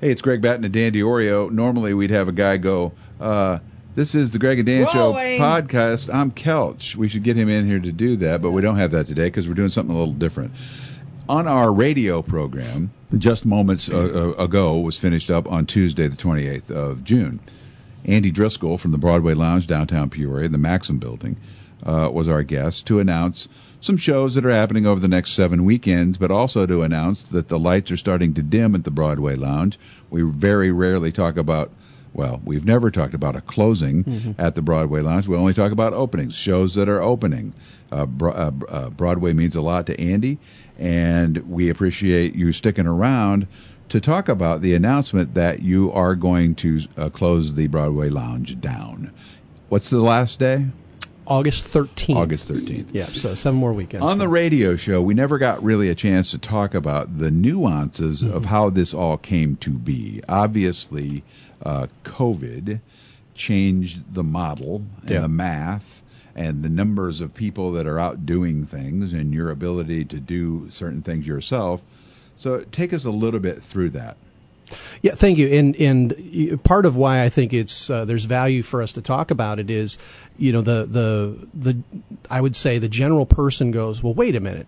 Hey, it's Greg Batten and Dandy Diorio. Normally, we'd have a guy go, uh, "This is the Greg and Dan Rolling. Show podcast." I'm Kelch. We should get him in here to do that, but we don't have that today because we're doing something a little different. On our radio program, just moments uh, uh, ago, was finished up on Tuesday, the 28th of June. Andy Driscoll from the Broadway Lounge downtown Peoria, the Maxim Building, uh, was our guest to announce some shows that are happening over the next seven weekends, but also to announce that the lights are starting to dim at the Broadway Lounge. We very rarely talk about, well, we've never talked about a closing at the Broadway Lounge. We only talk about openings, shows that are opening. Uh, Bro- uh, uh, Broadway means a lot to Andy, and we appreciate you sticking around to talk about the announcement that you are going to uh, close the Broadway Lounge down. What's the last day? August 13th. August 13th. Yeah, so seven more weekends. On the radio show, we never got really a chance to talk about the nuances of how this all came to be. Obviously, uh, COVID changed the model and Yeah. the math and the numbers of people that are out doing things and your ability to do certain things yourself. So, take us a little bit through that. Yeah, thank you. And and part of why I think it's uh, there's value for us to talk about it is, you know, the the the I would say the general person goes, well, wait a minute.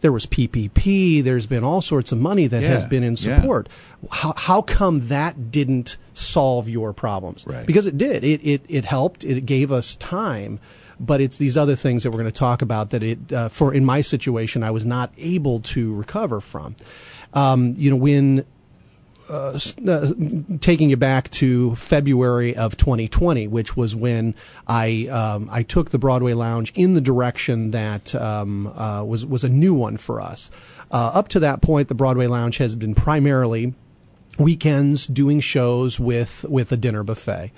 There was PPP. There's been all sorts of money that has been in yeah. support. How, how come that didn't solve your problems? Right. Because it did. It, it, it helped. It gave us time. But it's these other things that we're going to talk about that it, uh, for in my situation, I was not able to recover from. Um, you know, when uh, taking you back to February of 2020, which was when I um, I took the Broadway Lounge in the direction that um, uh, was was a new one for us. Uh, up to that point, the Broadway Lounge has been primarily weekends doing shows with with a dinner buffet.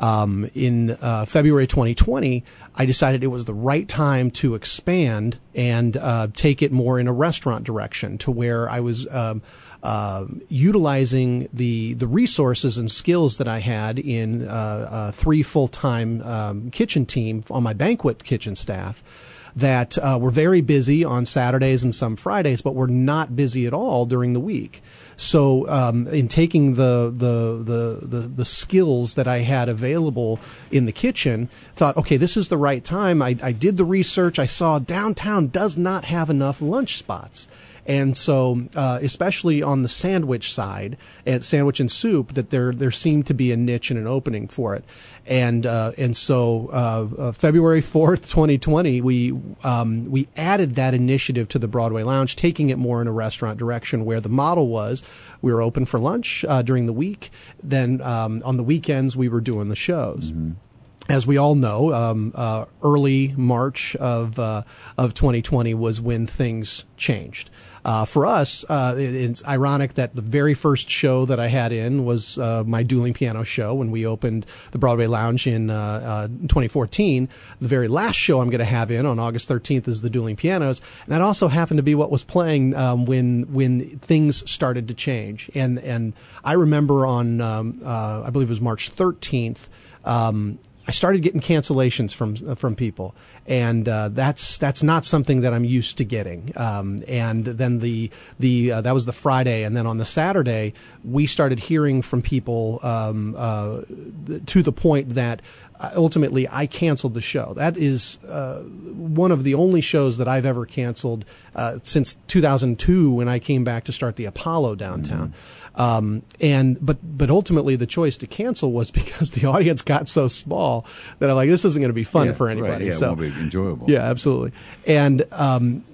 Um, in uh, February 2020, I decided it was the right time to expand and uh, take it more in a restaurant direction, to where I was. Um, uh, utilizing the the resources and skills that I had in uh, uh, three full time um, kitchen team on my banquet kitchen staff that uh, were very busy on Saturdays and some Fridays, but were not busy at all during the week. So, um, in taking the, the the the the skills that I had available in the kitchen, thought, okay, this is the right time. I, I did the research. I saw downtown does not have enough lunch spots. And so, uh, especially on the sandwich side, and sandwich and soup, that there there seemed to be a niche and an opening for it. And uh, and so, uh, uh, February fourth, twenty twenty, we um, we added that initiative to the Broadway Lounge, taking it more in a restaurant direction, where the model was we were open for lunch uh, during the week. Then um, on the weekends, we were doing the shows as we all know, um, uh, early March of uh, of 2020 was when things changed. Uh, for us, uh, it, it's ironic that the very first show that I had in was uh, my dueling piano show when we opened the Broadway Lounge in uh, uh, 2014. The very last show I'm going to have in on August 13th is the dueling pianos, and that also happened to be what was playing um, when when things started to change. And and I remember on um, uh, I believe it was March 13th. Um, I started getting cancellations from uh, from people, and uh, that's that's not something that I'm used to getting. Um, and then the the uh, that was the Friday, and then on the Saturday we started hearing from people um, uh, th- to the point that uh, ultimately I canceled the show. That is uh, one of the only shows that I've ever canceled uh, since 2002 when I came back to start the Apollo downtown. Um, and but but ultimately the choice to cancel was because the audience got so small that I'm like this isn't going to be fun Yeah, for right, anybody. yeah, it so enjoyable. yeah, absolutely. And um,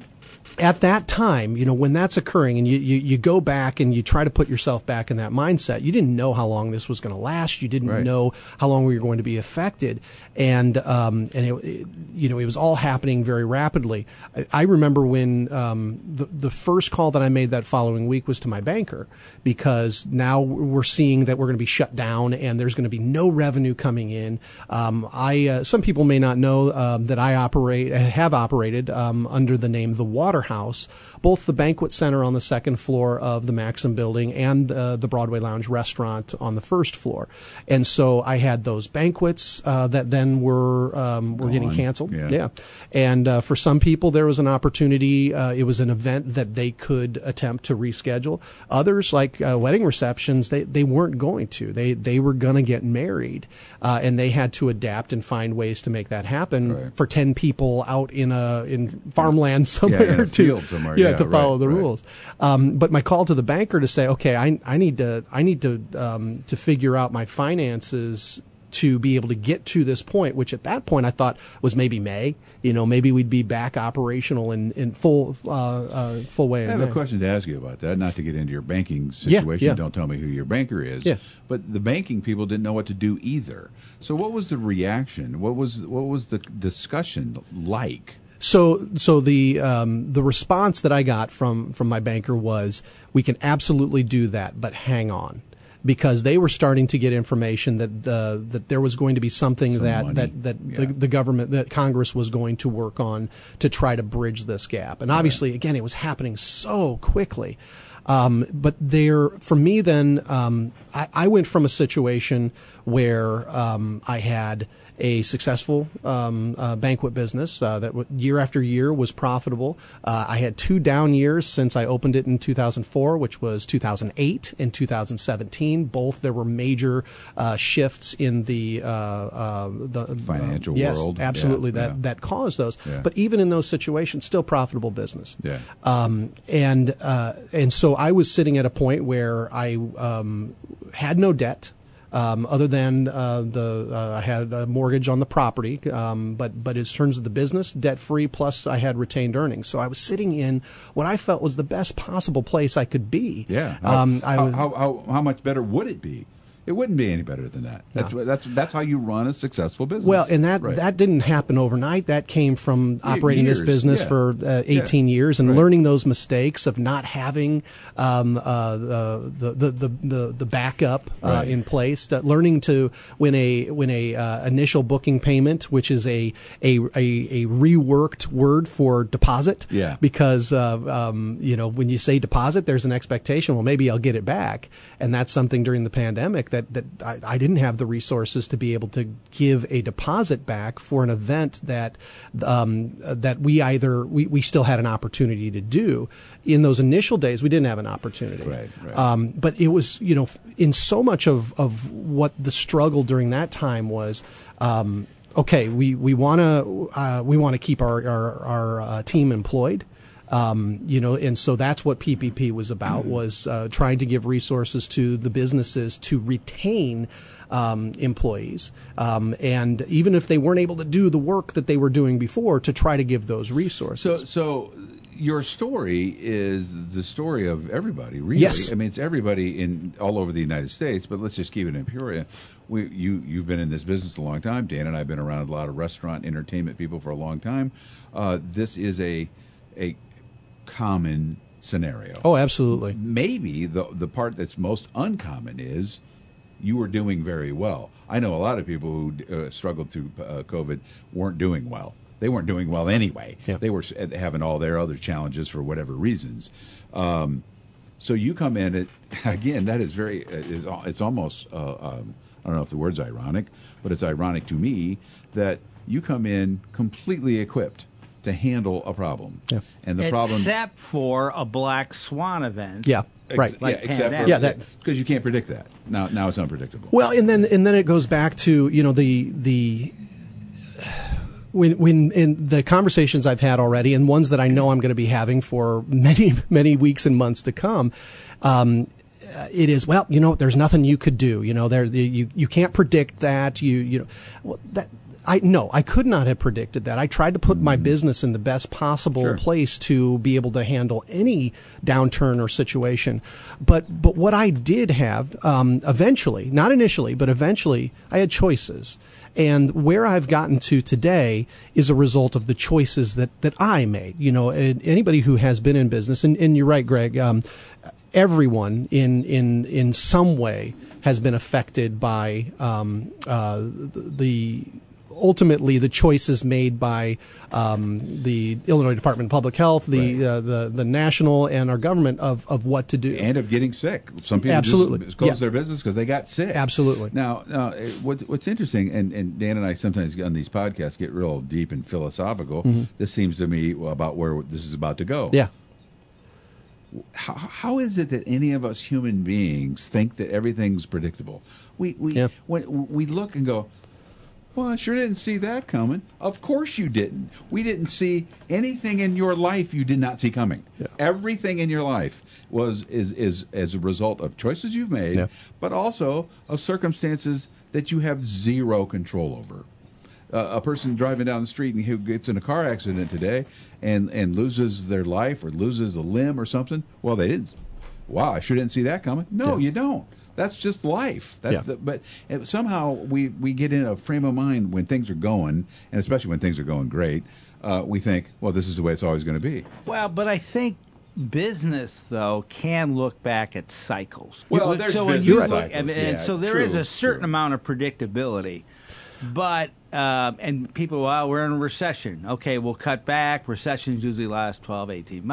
at that time, you know, when that's occurring and you, you, you go back and you try to put yourself back in that mindset, you didn't know how long this was going to last. You didn't Right. know how long we were going to be affected. And, um, and it, it- you know, it was all happening very rapidly. I, I remember when um, the, the first call that I made that following week was to my banker because now we're seeing that we're going to be shut down and there's going to be no revenue coming in. Um, I, uh, some people may not know um, that I operate, have operated um, under the name the Waterhouse, both the banquet center on the second floor of the Maxim building and uh, the Broadway Lounge restaurant on the first floor. And so I had those banquets uh, that then were um, were getting Gone. canceled. canceled. Yeah. Yeah, and uh, for some people there was an opportunity. Uh, it was an event that they could attempt to reschedule. Others, like uh, wedding receptions, they they weren't going to. They they were going to get married, uh, and they had to adapt and find ways to make that happen Right. for ten people out in a in farmland somewhere in to yeah, Yeah, to follow right, the right. rules. Um, but my call to the banker to say, okay, I, I need to I need to um, to figure out my finances to be able to get to this point, which at that point I thought was maybe May. You know, maybe we'd be back operational in in full uh, uh, full way. I have a question to ask you about that. Not to get into your banking situation. Yeah, yeah. Don't tell me who your banker is. Yeah. But the banking people didn't know what to do either. So what was the reaction? What was what was the discussion like? So, so the um, the response that I got from from my banker was, "We can absolutely do that, but hang on." Because they were starting to get information that uh, that there was going to be something Some that money. that that Yeah. the, the government that Congress was going to work on to try to bridge this gap. And obviously, again, it was happening so quickly. Um, but there, for me, then um, I, I went from a situation where um, I had a successful um, uh, banquet business uh, that w- year after year was profitable. Uh, I had two down years since I opened it in 2004, which was 2008 and 2017. Both there were major uh, shifts in the uh, uh, the Financial yes, world. absolutely Yeah, that yeah. that caused those. Yeah. But even in those situations, still profitable business. Yeah. Um, and uh, and so I was sitting at a point where I um, had no debt. Um, other than uh, the uh, I had a mortgage on the property, um, but but in terms of the business, debt free. Plus, I had retained earnings, so I was sitting in what I felt was the best possible place I could be. Yeah. How, Um, I how, was- how, how, how much better would it be? It wouldn't be any better than that. That's what that's that's how you run a successful business. Well, and that Right. that didn't happen overnight. That came from operating this business yeah. for uh, 18 Yeah. years and Right. learning those mistakes of not having um, uh, the, the, the the the backup uh, Right. in place. Learning to when a when a uh, initial booking payment, which is a a, a a reworked word for deposit. Yeah. Because uh, um, you know when you say deposit, there's an expectation. Well, maybe I'll get it back, and that's something during the pandemic that that I, I didn't have the resources to be able to give a deposit back for an event that um, that we either we, we still had an opportunity to do in those initial days. We didn't have an opportunity, Right, right. Um, but it was you know in so much of of what the struggle during that time was. Um, okay, we we want to uh, we want to keep our our, our uh, team employed. Um, you know, and so that's what PPP was about was uh, trying to give resources to the businesses to retain um, employees, um, and even if they weren't able to do the work that they were doing before, to try to give those resources. So, so your story is the story of everybody, really. Yes. I mean, it's everybody in all over the United States, but let's just keep it in Peoria. We, you, you've been in this business a long time. Dan and I have been around a lot of restaurant entertainment people for a long time. Uh, this is a a common scenario. oh, absolutely. maybe the the part that's most uncommon is you were doing very well. I know a lot of people who uh, struggled through uh, COVID weren't doing well. They weren't doing well anyway. Yeah. They were having all their other challenges for whatever reasons. Um, so you come in at again. That is very. uh, Is it's almost. Uh, um, I don't know if the word's ironic, but it's ironic to me that you come in completely equipped to handle a problem. Yeah. And the problem Except for a black swan event. Yeah, Ex- right. Like yeah, except for. Yeah, that- because you can't predict that. Now, now it's unpredictable. Well, and then and then it goes back to you know the the when when in the conversations I've had already, and ones that I know I'm going to be having for many many weeks and months to come. Um, uh, it is well, you know, there's nothing you could do. You know, there you you can't predict that. You you know, well, that I no, I could not have predicted that. I tried to put my business in the best possible Sure. place to be able to handle any downturn or situation. But but what I did have um, eventually, not initially, but eventually, I had choices. And where I've gotten to today is a result of the choices that, that I made. You know, anybody who has been in business, and, and you're right, Greg, um, everyone in, in, in some way has been affected by um, uh, the ultimately the choices made by um, the Illinois Department of Public Health, the Right. uh, the the national and our government of, of what to do. and of getting sick. Some people Absolutely. just close Yeah. their business because they got sick. Absolutely. Now, now eh, what, what's interesting, and, and Dan and I sometimes on these podcasts get real deep and philosophical. This seems to me about where this is about to go. Mm-hmm. yeah. How, how is it that any of us human beings think that everything's predictable? We we Yeah. when we look and go, well, I sure didn't see that coming. Of course you didn't. We didn't see anything in your life you did not see coming. Yeah. Everything in your life was is is as a result of choices you've made, Yeah. but also of circumstances that you have zero control over. Uh, a person driving down the street and who gets in a car accident today and and loses their life or loses a limb or something. Well, they didn't. Wow, I sure didn't see that coming. No, Yeah. you don't. That's just life. That's Yeah. the, but uh, somehow we we get in a frame of mind when things are going, and especially when things are going great. Uh, we think, well, this is the way it's always going to be. Well, but I think business though can look back at cycles. Well, there's so when you look, cycles, I mean, yeah, and so there is true, a certain true. amount of predictability. But um, and people, well, we're in a recession. Okay, we'll cut back. Recessions usually last 12, 18 Mm-hmm.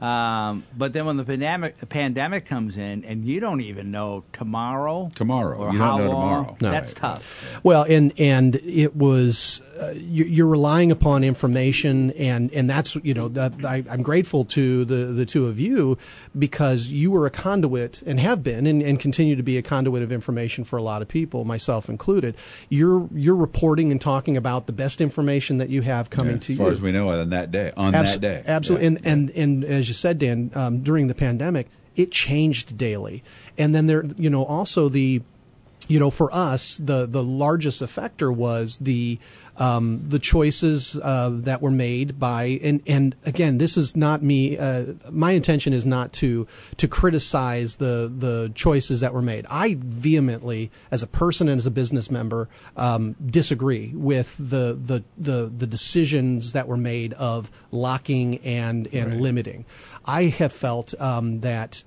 Months. Um, but then when the pandemic the pandemic comes in, and you don't even know tomorrow, Tomorrow. or You don't how know long, tomorrow. No. that's Right, tough. Well, and and it was uh, you, you're relying upon information, and and that's you know that I, I'm grateful to the the two of you because you were a conduit and have been and, and continue to be a conduit of information for a lot of people, myself included. You're you're reporting and talking about the best information that you have coming Yeah, to you. as far as we know, on that day, on Abs- that day, Absolutely. Yeah. And, and, and as you said, Dan, um, during the pandemic, it changed daily. And then there, you know, also the, you know, for us, the, the largest effector was the, um, the choices uh, that were made by, and, and again, this is not me. Uh, my intention is not to to criticize the the choices that were made. I vehemently, as a person and as a business member, um, disagree with the, the the the decisions that were made of locking and and Right. limiting. I have felt um, that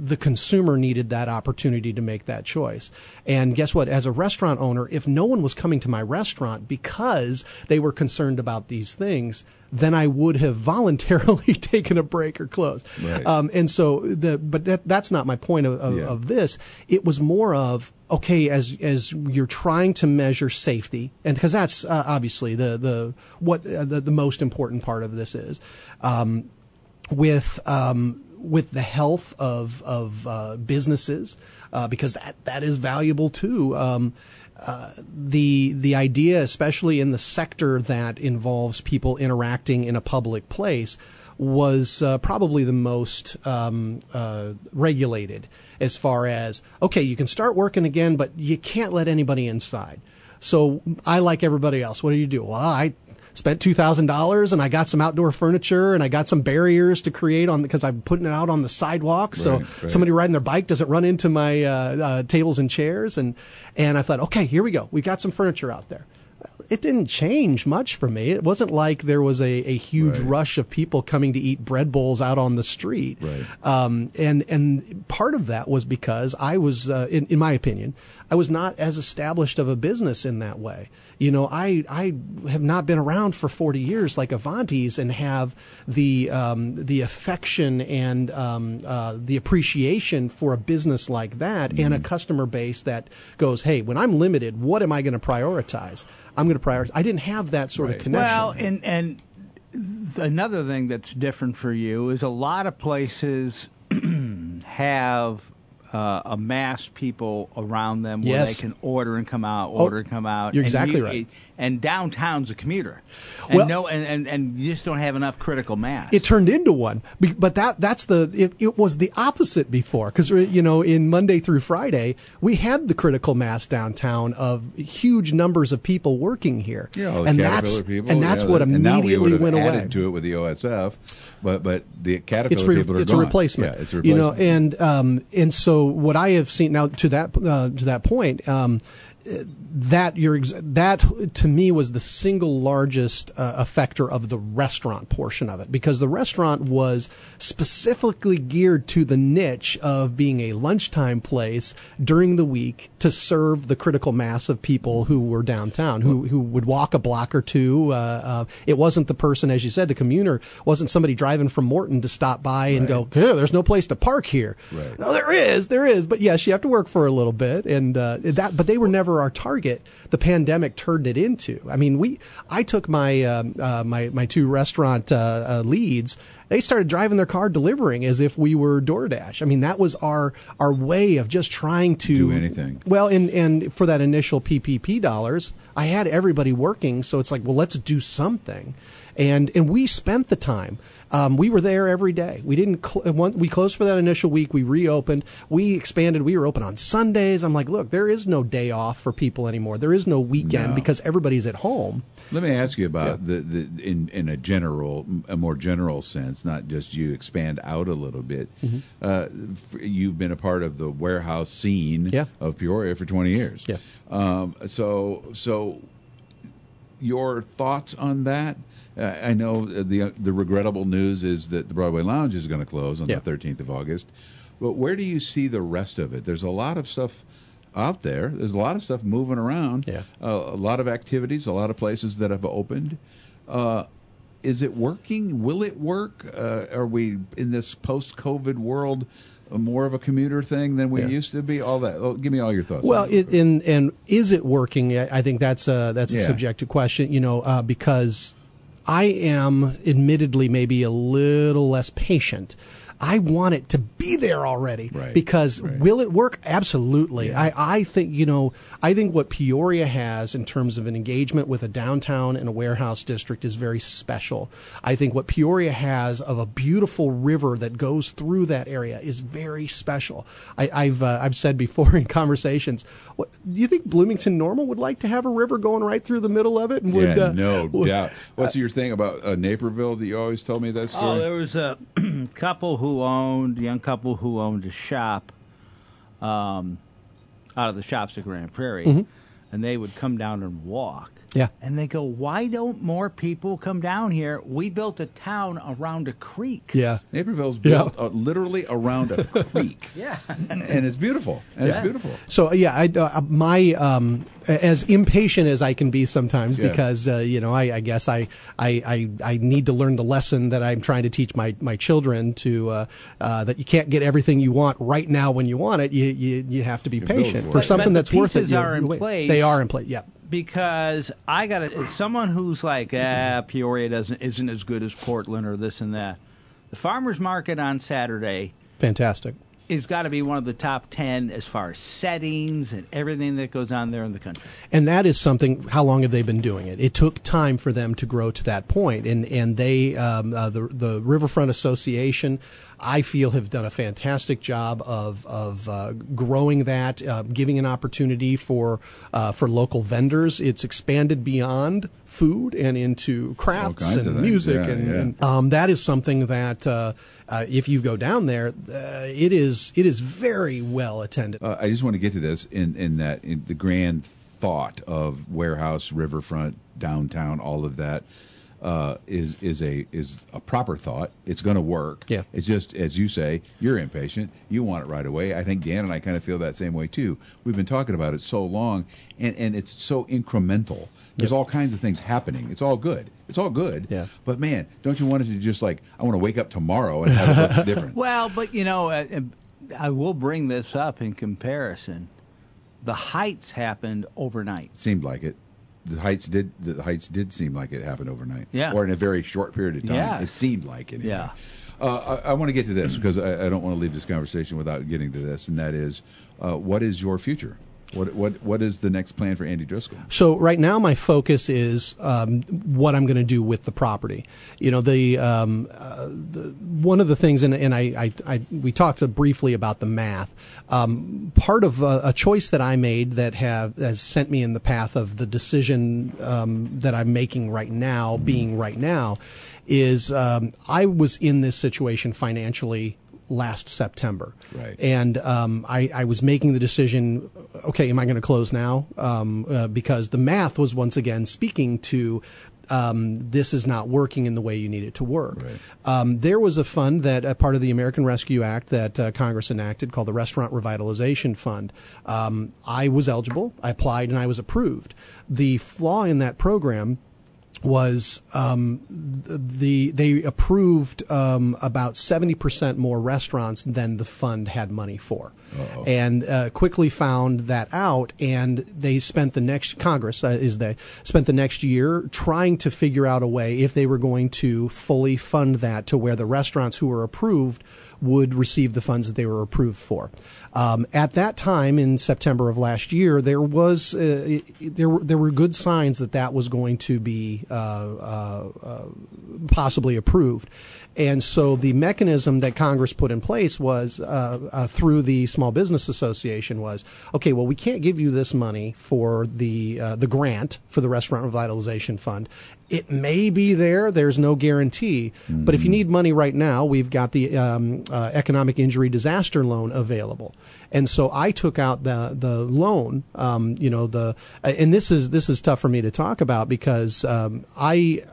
the consumer needed that opportunity to make that choice. And guess what? As a restaurant owner, if no one was coming to my restaurant because they were concerned about these things, then I would have voluntarily taken a break or closed. Right. Um, and so the, but that, that's not my point of, of, Yeah. of this. It was more of, okay, as, as you're trying to measure safety, and because that's uh, obviously the, the, what uh, the, the most important part of this is, um, with um, with the health of of uh, businesses uh, because that that is valuable too. Um, uh, the the idea, especially in the sector that involves people interacting in a public place, was uh, probably the most um, uh, regulated as far as okay, you can start working again, but you can't let anybody inside. So I like everybody else. What do you do? Well, I spent two thousand dollars and I got some outdoor furniture and I got some barriers to create on because I'm putting it out on the sidewalk so Right, right. somebody riding their bike doesn't run into my uh, uh, tables and chairs and and I thought okay here we go we got some furniture out there. It didn't change much for me. It wasn't like there was a, a huge Right. rush of people coming to eat bread bowls out on the street. Right. Um, and and part of that was because I was, uh, in, in my opinion, I was not as established of a business in that way. You know, I I have not been around for forty years like Avanti's and have the um, the affection and um, uh, the appreciation for a business like that and a customer base that goes, hey, when I'm limited, what am I going to prioritize? I'm going to prioritize. I didn't have that sort Right. of connection. Well, and and another thing that's different for you is a lot of places have uh, amassed people around them where Yes. they can order and come out, order and come out. you're and exactly you- right. And downtown's a commuter, and Well- no, and, and and you just don't have enough critical mass. it turned into one but that that's the it, it was the opposite before because you know in monday through friday we had the critical mass downtown of huge numbers of people working here Yeah, and that's people. and that's yeah, what and now we immediately would have went added away to it with the OSF, but but the Caterpillar it's, re- people are it's gone. a replacement. Yeah, it's a replacement. You know, and um, and so what I have seen now to that uh, to that point, um, that you're that to me was the single largest uh, effector of the restaurant portion of it because the restaurant was specifically geared to the niche of being a lunchtime place during the week to serve the critical mass of people who were downtown who who would walk a block or two. Uh, uh, it wasn't the person, as you said, the commuter wasn't somebody driving from Morton to stop by and go, "There's no place to park here." Right. No, there is, there is, but yes, you have to work for a little bit, and uh, that. But they were never our target. The pandemic turned it into. I mean, we. I took my um, uh, my my two restaurant uh, uh, leads. They started driving their car delivering as if we were DoorDash. I mean, that was our our way of just trying to Do anything. Well, and and for that initial PPP dollars, I had everybody working, so it's like, well, let's do something, and and we spent the time. Um, we were there every day. We didn't. Cl- one, we closed for that initial week. We reopened. We expanded. We were open on Sundays. I'm like, look, there is no day off for people anymore. There is no weekend No. because everybody's at home. Let me ask you about the, the in in a general, a more general sense, not just you expand out a little bit. Mm-hmm. Uh, you've been a part of the warehouse scene Yeah. of Peoria for twenty years. Yeah. Um, so so, your thoughts on that? Uh, I know the the regrettable news is that the Broadway Lounge is going to close on Yeah. the thirteenth of August. But where do you see the rest of it? There's a lot of stuff out there. There's a lot of stuff moving around. Yeah. Uh, a lot of activities, a lot of places that have opened. Uh, is it working? Will it work? Uh, are we in this post-COVID world uh, more of a commuter thing than we Yeah. used to be? All that. Oh, give me all your thoughts. Well, it, and and is it working? I I think that's a that's a Yeah. subjective question. You know, uh, because I am admittedly maybe a little less patient. I want it to be there already Right, because right. will it work? Absolutely. I, I think, you know, I think what Peoria has in terms of an engagement with a downtown and a warehouse district is very special. I think what Peoria has of a beautiful river that goes through that area is very special. I, I've, uh, I've said before in conversations, what, do you think Bloomington Normal would like to have a river going right through the middle of it? And would, yeah, uh, no would- doubt. What's your thing about uh, Naperville that you always told me that story? Oh, there was a couple who owned, young couple who owned a shop um, out of the shops at Grand Prairie, and they would come down and walk. Yeah. And they go, why don't more people come down here? We built a town around a creek. Yeah. Naperville's Yeah. built uh, literally around a creek. Yeah. and it's beautiful. And it's beautiful. So yeah, I, uh, my um, as impatient as I can be sometimes Yeah. because uh, you know I, I guess I, I I I need to learn the lesson that I'm trying to teach my my children to uh, uh, that you can't get everything you want right now when you want it. You you, you have to be build patient for for something But that's worth it. pieces are in you place. They are in place. Yeah. Because I got someone who's like, ah, Peoria doesn't isn't as good as Portland or this and that. The farmers market on Saturday Fantastic. Is got to be one of the top ten as far as settings and everything that goes on there in the country. And that is something. How long have they been doing it? It took time for them to grow to that point. point, and and they um, uh, the the Riverfront Association, I feel, have done a fantastic job of of uh, growing that, uh, giving an opportunity for uh, for local vendors. It's expanded beyond food and into crafts and music, Yeah, and, yeah. and um, that is something that uh, if you go down there, uh, it is it is very well attended. Uh, I just want to get to this in, in that in the grand thought of warehouse, riverfront, downtown, all of that uh, is is a is a proper thought. It's going to work. Yeah. It's just as you say, you're impatient. You want it right away. I think Dan and I kind of feel that same way too. We've been talking about it so long, and and it's so incremental. There's all kinds of things happening. It's all good. It's all good. Yeah. But man, don't you want it to just like I want to wake up tomorrow and have it look different? Well, but you know, uh, uh, I will bring this up in comparison. The heights happened overnight. seemed like it. The heights did. The heights did seem like it happened overnight. Yeah. Or in a very short period of time. Yeah. It seemed like it. anyway. Yeah. Uh, I, I want to get to this because I, I don't want to leave this conversation without getting to this, and that is, uh, what is your future? What what what is the next plan for Andy Driscoll? So right now, my focus is um, what I'm going to do with the property. You know, the, um, uh, the one of the things, and, and I, I, I we talked briefly about the math. Um, part of a, a choice that I made that have has sent me in the path of the decision um, that I'm making right now, being right now, is um, I was in this situation financially last September. Right. And um, I, I was making the decision. Okay, am I going to close now? Um, uh, because the math was once again speaking to um, this is not working in the way you need it to work. Right. Um, there was a fund that, a part of the American Rescue Act, that uh, Congress enacted called the Restaurant Revitalization Fund. Um, I was eligible, I applied, and I was approved. The flaw in that program was um, the they approved um, about seventy percent more restaurants than the fund had money for, Uh-oh. and uh, quickly found that out. And they spent the next Congress uh, is they spent the next year trying to figure out a way if they were going to fully fund that to where the restaurants who were approved would receive the funds that they were approved for. Um, at that time, in September of last year, there was uh, there were there were good signs that that was going to be uh, uh, uh, possibly approved, and so the mechanism that Congress put in place was uh, uh, through the Small Business Association was okay. Well, we can't give you this money for the the grant for the Restaurant Revitalization Fund. It may be there. There's no guarantee. Mm-hmm. But if you need money right now, we've got the um, uh, economic injury disaster loan available. And so I took out the the loan. Um, you know the and this is this is tough for me to talk about because um, I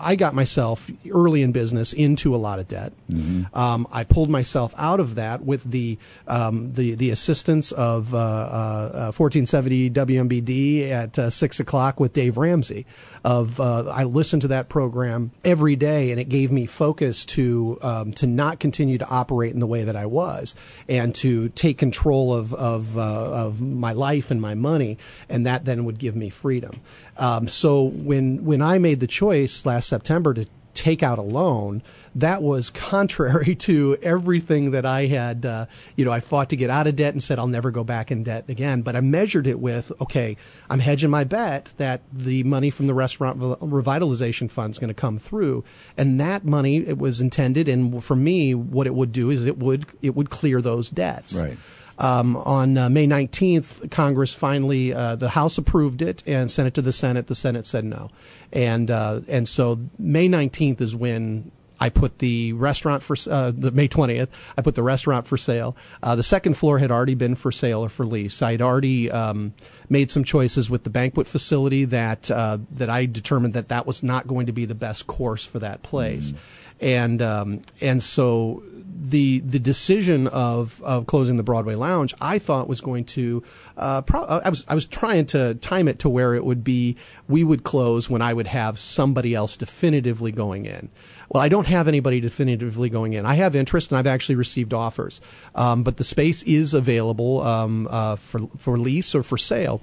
I got myself early in business into a lot of debt. Mm-hmm. Um, I pulled myself out of that with the um, the the assistance of uh, uh, 1470 WMBD at uh, six o'clock with Dave Ramsey. Of uh, I listened to that program every day, and it gave me focus to um, to not continue to operate in the way that I was, and to take control of of uh, of my life and my money, and that then would give me freedom. Um, so when when I made the choice last September to take out a loan, that was contrary to everything that I had. Uh, you know, I fought to get out of debt and said I'll never go back in debt again. But I measured it with okay, I'm hedging my bet that the money from the restaurant revitalization fund is going to come through, and that money it was intended, and for me, what it would do is it would it would clear those debts. Right. Um, on uh, May 19th, Congress finally, uh, the House approved it and sent it to the Senate. The Senate said no. And, uh, and so May 19th is when I put the restaurant for uh, the May 20th. I put the restaurant for sale. Uh, the second floor had already been for sale or for lease. I had already um, made some choices with the banquet facility that uh, that I determined that that was not going to be the best course for that place, mm. and um, and so the the decision of of closing the Broadway Lounge, I thought was going to. Uh, pro- I was I was trying to time it to where it would be we would close when I would have somebody else definitively going in. Well, I don't have anybody definitively going in. I have interest, and I've actually received offers, um, but the space is available um, uh, for for lease or for sale.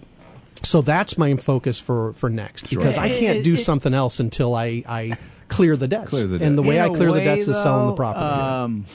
So that's my focus for for next sure. because I can't do something else until I I clear the debts. Clear the debt. And the way In I a clear the way, debts is selling the property. Um,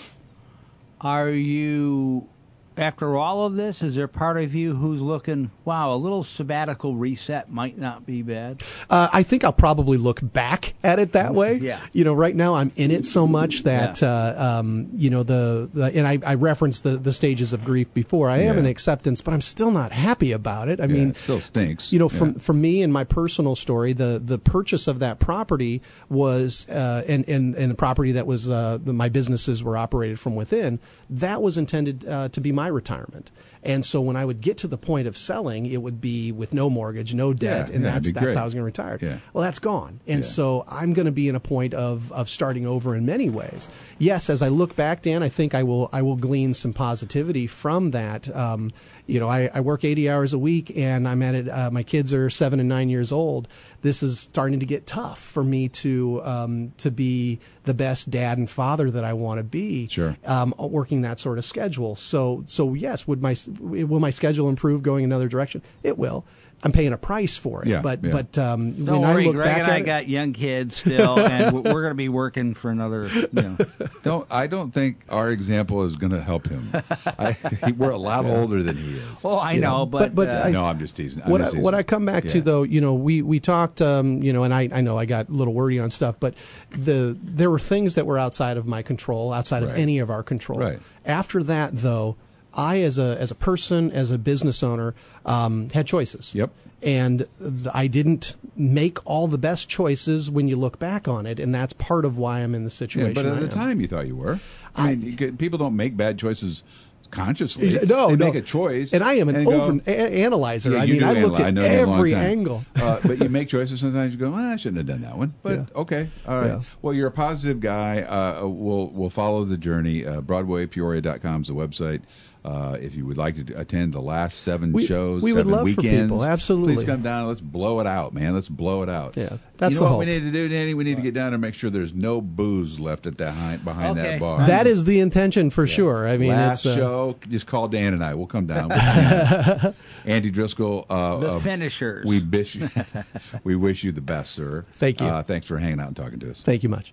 are you, after all of this, is there part of you who's looking, wow, a little sabbatical reset might not be bad? Uh, I think I'll probably look back at it that way. Yeah. You know, right now I'm in it so much that, Yeah. uh, um, you know, the, the and I, I referenced the, the stages of grief before. I am Yeah. in acceptance, but I'm still not happy about it. I Yeah, mean, it still stinks. you know, Yeah. from from me and my personal story, the the purchase of that property was uh, and and and the property that was uh, the, my businesses were operated from within. That was intended uh, to be my retirement. And so when I would get to the point of selling, it would be with no mortgage, no debt, Yeah, and yeah, that's that's how I was going to retire. Yeah. Well, that's gone, and so I'm going to be in a point of of starting over in many ways. Yes, as I look back, Dan, I think I will I will glean some positivity from that. Um, you know, I, I work 80 hours a week, and I'm at it. Uh, my kids are seven and nine years old. This is starting to get tough for me to um, to be the best dad and father that I want to be. Sure. Um, working that sort of schedule. So so yes, would my will my schedule improve going another direction? It will. I'm paying a price for it. Yeah, but yeah. but um, Don't when worry, I look Greg back and I at it, got young kids still, and we're going to be working for another. You know. don't I don't think our example is going to help him. I, he, we're a lot older than he is. Oh, I You know, know, but but- but uh, I- no, I'm just teasing. I'm what just I, what I come back to though, you know, we we talked, um, you know, and I, I know I got a little wordy on stuff, but the there were things that were outside of my control, outside of any of our control. Right. After that, though, I, as a as a person, as a business owner, um, had choices. Yep. And I didn't make all the best choices when you look back on it, and that's part of why I'm in the Yeah, situation. but at I the am. time you thought you were. I mean, people don't make bad choices consciously. No, they no. make a choice, and I am an and go, a- analyzer. Yeah, I mean, do I looked analyze. at I know you a long every angle. uh, but you make choices sometimes. You go, well, I shouldn't have done that one. But Yeah. okay, all right. Yeah. Well, you're a positive guy. Uh, we'll we'll follow the journey. Uh, BroadwayPeoria.com is the website. Uh, if you would like to attend the last seven We- shows, we would seven love for weekends, people, absolutely. Please come down and let's blow it out, man. Let's blow it out. Yeah, that's you know the what we need to do, Danny? We need to get down and make sure there's no booze left at that behind, behind Okay. that bar. That is the intention for sure. I mean, Last it's uh, show, just call Dan and I. We'll come down. Andy Driscoll. Uh, The uh, finishers. we wish we wish you the best, sir. Thank you. Uh, thanks for hanging out and talking to us. Thank you much.